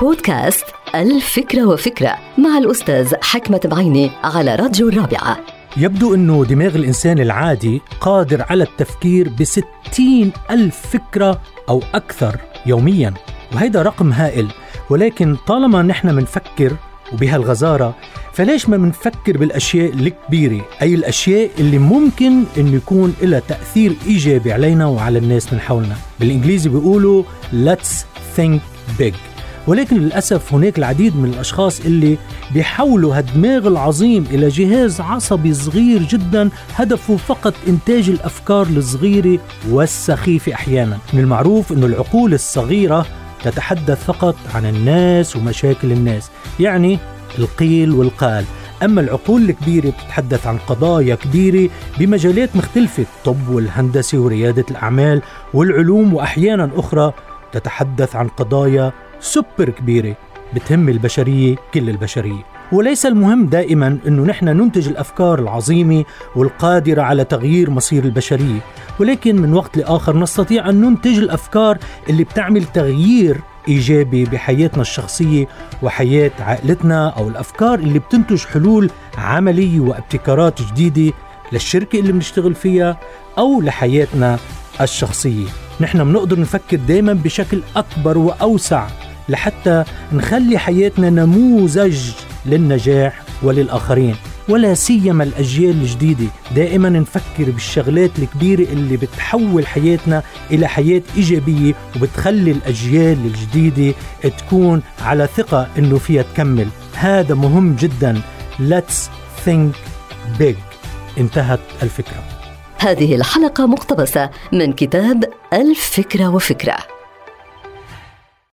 بودكاست الفكرة وفكرة مع الأستاذ حكمة بعيني على راديو الرابعة. يبدو أنه دماغ الإنسان العادي قادر على التفكير بستين ألف فكرة أو أكثر يوميا وهذا رقم هائل. ولكن طالما نحن منفكر وبهالغزارة فليش ما منفكر بالأشياء الكبيرة؟ أي الأشياء اللي ممكن أن يكون لها تأثير إيجابي علينا وعلى الناس من حولنا. بالإنجليزي بيقولوا let's think big. ولكن للأسف هناك العديد من الأشخاص اللي بيحولوا هالدماغ العظيم إلى جهاز عصبي صغير جدا هدفه فقط إنتاج الأفكار الصغيرة والسخيفة أحيانا. من المعروف أن العقول الصغيرة تتحدث فقط عن الناس ومشاكل الناس يعني القيل والقال. أما العقول الكبيرة بتتحدث عن قضايا كبيرة بمجالات مختلفة الطب والهندسة وريادة الأعمال والعلوم وأحيانا أخرى تتحدث عن قضايا سوبر كبيرة بتهم البشرية كل البشرية. وليس المهم دائما أنه نحن ننتج الأفكار العظيمة والقادرة على تغيير مصير البشرية. ولكن من وقت لآخر نستطيع أن ننتج الأفكار اللي بتعمل تغيير إيجابي بحياتنا الشخصية وحياة عائلتنا أو الأفكار اللي بتنتج حلول عملية وابتكارات جديدة للشركة اللي بنشتغل فيها أو لحياتنا الشخصية. نحن بنقدر نفكر دايما بشكل أكبر وأوسع. لحتى نخلي حياتنا نموذج للنجاح وللآخرين ولا سيما الأجيال الجديدة. دائما نفكر بالشغلات الكبيرة اللي بتحول حياتنا إلى حياة إيجابية وبتخلي الأجيال الجديدة تكون على ثقة إنه فيها تكمل. هذا مهم جدا. Let's think big. انتهت الفكرة. هذه الحلقة مقتبسة من كتاب الفكرة وفكرة.